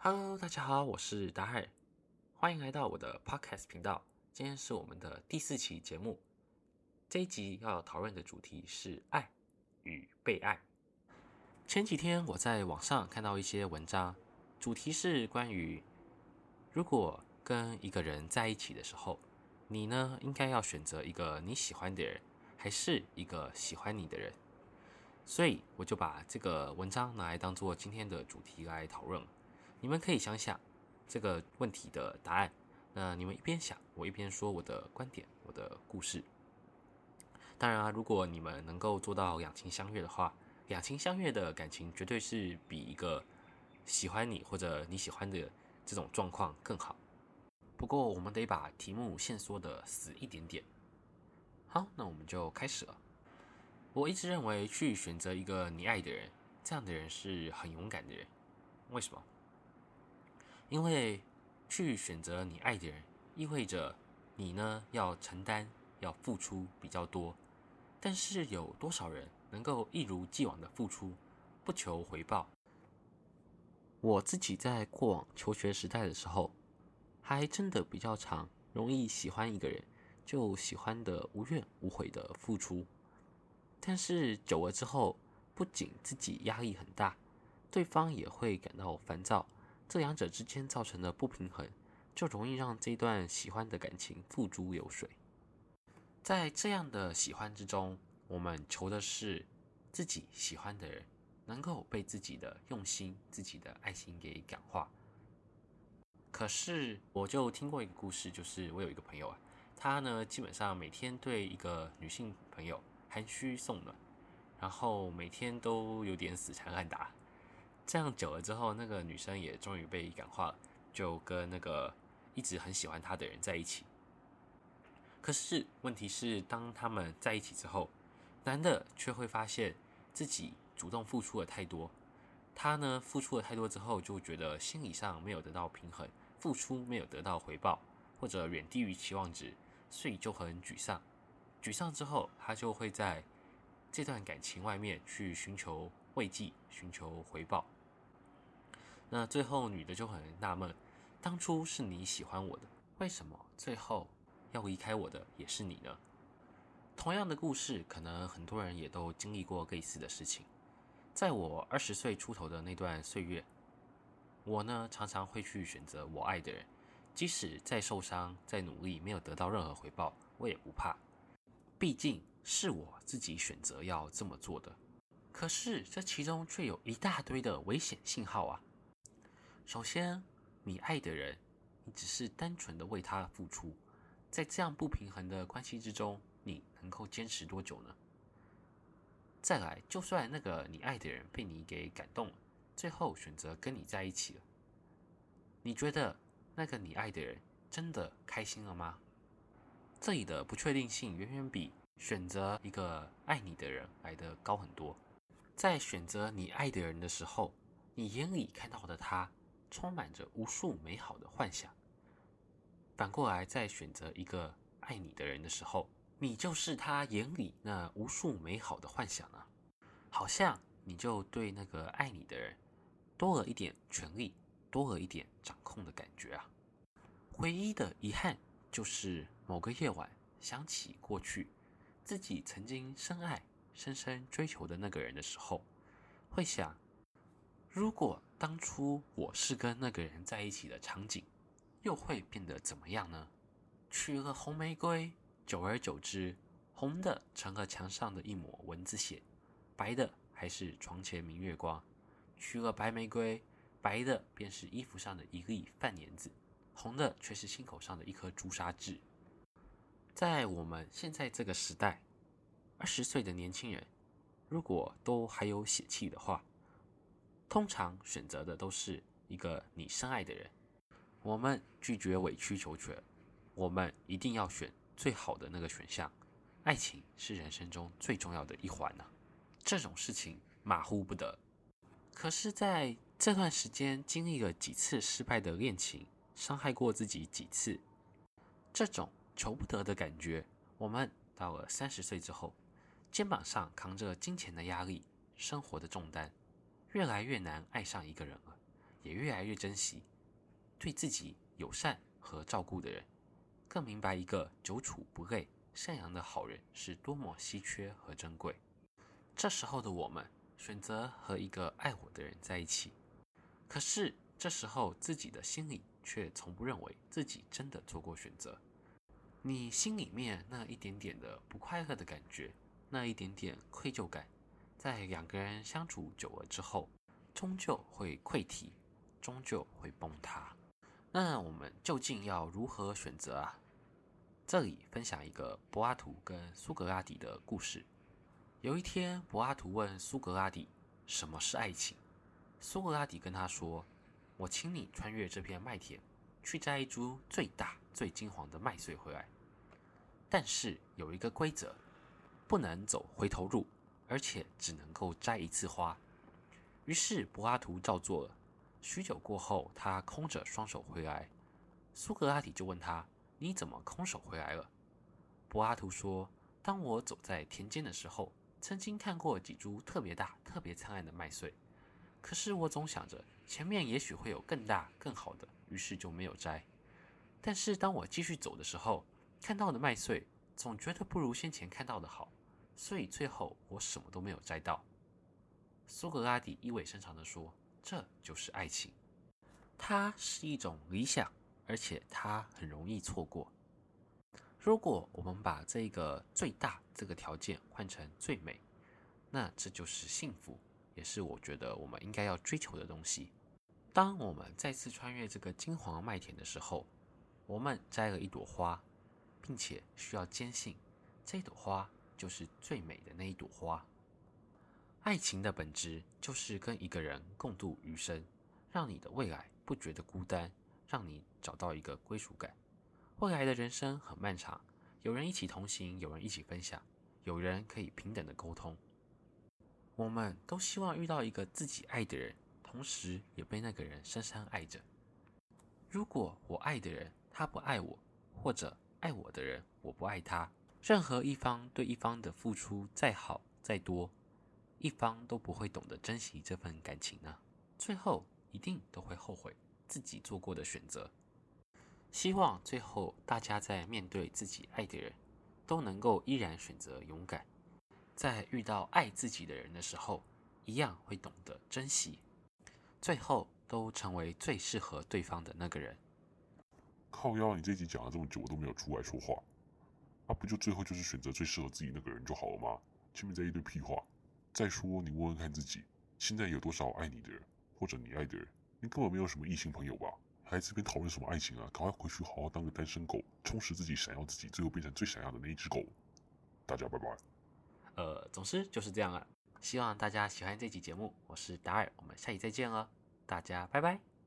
Hello，大家好，我是达尔，欢迎来到我的 Podcast 频道。今天是我们的第四期节目，这一集要讨论的主题是爱与被爱。前几天我在网上看到一些文章，主题是关于如果跟一个人在一起的时候，你呢应该要选择一个你喜欢的人，还是一个喜欢你的人？所以我就把这个文章拿来当做今天的主题来讨论。你们可以想想这个问题的答案。那你们一边想，我一边说我的观点，我的故事。当然啊，如果你们能够做到两情相悦的话，两情相悦的感情绝对是比一个喜欢你或者你喜欢的这种状况更好。不过我们得把题目限缩的死一点点。好，那我们就开始了。我一直认为去选择一个你爱的人，这样的人是很勇敢的人。为什么？因为去选择你爱的人，意味着你呢要承担、要付出比较多。但是有多少人能够一如既往的付出，不求回报？我自己在过往求学时代的时候，还真的比较常容易喜欢一个人，就喜欢的无怨无悔的付出。但是久了之后，不仅自己压力很大，对方也会感到烦躁。这两者之间造成的不平衡，就容易让这段喜欢的感情付诸流水。在这样的喜欢之中，我们求的是自己喜欢的人能够被自己的用心、自己的爱心给感化。可是，我就听过一个故事，就是我有一个朋友啊，他呢基本上每天对一个女性朋友寒嘘送暖，然后每天都有点死缠烂打。这样久了之后，那个女生也终于被感化了，就跟那个一直很喜欢她的人在一起。可是问题是，当他们在一起之后，男的却会发现自己主动付出了太多，他呢付出了太多之后，就觉得心理上没有得到平衡，付出没有得到回报，或者远低于期望值，所以就很沮丧。沮丧之后，他就会在这段感情外面去寻求慰藉，寻求回报。那最后，女的就很纳闷，当初是你喜欢我的，为什么最后要离开我的也是你呢？同样的故事，可能很多人也都经历过类似的事情。在我二十岁出头的那段岁月，我呢常常会去选择我爱的人，即使再受伤、再努力，没有得到任何回报，我也不怕，毕竟是我自己选择要这么做的。可是这其中却有一大堆的危险信号啊！首先，你爱的人，你只是单纯的为他付出，在这样不平衡的关系之中，你能够坚持多久呢？再来，就算那个你爱的人被你给感动了，最后选择跟你在一起了，你觉得那个你爱的人真的开心了吗？这里的不确定性远远比选择一个爱你的人来的高很多。在选择你爱的人的时候，你眼里看到的他。充满着无数美好的幻想。反过来，在选择一个爱你的人的时候，你就是他眼里那无数美好的幻想啊！好像你就对那个爱你的人多了一点权利，多了一点掌控的感觉啊！唯一的遗憾就是某个夜晚想起过去自己曾经深爱、深深追求的那个人的时候，会想：如果当初我是跟那个人在一起的场景，又会变得怎么样呢？取了红玫瑰，久而久之，红的成了墙上的一抹蚊子血，白的还是床前明月光。取了白玫瑰，白的便是衣服上的一粒饭粘子，红的却是心口上的一颗朱砂痣。在我们现在这个时代，二十岁的年轻人，如果都还有血气的话，通常选择的都是一个你深爱的人。我们拒绝委曲求全，我们一定要选最好的那个选项。爱情是人生中最重要的一环呢、这种事情马虎不得。可是，在这段时间经历了几次失败的恋情，伤害过自己几次，这种求不得的感觉，我们到了三十岁之后，肩膀上扛着金钱的压力，生活的重担。越来越难爱上一个人了，也越来越珍惜对自己友善和照顾的人，更明白一个久处不累、善良的好人是多么稀缺和珍贵。这时候的我们选择和一个爱我的人在一起，可是这时候自己的心里却从不认为自己真的做过选择。你心里面那一点点的不快乐的感觉，那一点点愧疚感，在两个人相处久了之后，终究会溃堤，终究会崩塌。那我们究竟要如何选择啊？这里分享一个柏拉图跟苏格拉底的故事。有一天，柏拉图问苏格拉底：“什么是爱情？”苏格拉底跟他说：“我请你穿越这片麦田，去摘一株最大、最金黄的麦穗回来。但是有一个规则，不能走回头路，而且只能够摘一次花。”于是柏拉图照做了。许久过后，他空着双手回来，苏格拉底就问他：“你怎么空手回来了？”柏拉图说：“当我走在田间的时候。”曾经看过几株特别大、特别灿烂的麦穗，可是我总想着前面也许会有更大、更好的，于是就没有摘。但是当我继续走的时候，看到的麦穗总觉得不如先前看到的好，所以最后我什么都没有摘到。苏格拉底意味深长地说：“这就是爱情，它是一种理想，而且它很容易错过。”如果我们把这个最大这个条件换成最美，那这就是幸福，也是我觉得我们应该要追求的东西。当我们再次穿越这个金黄麦田的时候，我们摘了一朵花，并且需要坚信这朵花就是最美的那一朵花。爱情的本质就是跟一个人共度余生，让你的未来不觉得孤单，让你找到一个归属感。未来的人生很漫长，有人一起同行，有人一起分享，有人可以平等的沟通。我们都希望遇到一个自己爱的人，同时也被那个人深深爱着。如果我爱的人他不爱我，或者爱我的人我不爱他，任何一方对一方的付出再好再多，一方都不会懂得珍惜这份感情呢。最后一定都会后悔自己做过的选择。希望最后大家在面对自己爱的人，都能够依然选择勇敢，在遇到爱自己的人的时候，一样会懂得珍惜，最后都成为最适合对方的那个人。靠腰，你这集讲了这么久，我都没有出来说话，那、不就最后就是选择最适合自己那个人就好了吗？前面在一堆屁话。再说，你问问看自己，现在有多少爱你的人，或者你爱的人？你根本没有什么异性朋友吧？还在这边讨论什么爱情啊？赶快回去好好当个单身狗，充实自己，闪耀自己，最后变成最闪耀的那一只狗。大家拜拜。呃，总之就是这样了。希望大家喜欢这期节目，我是达尔，我们下期再见哦，大家拜拜。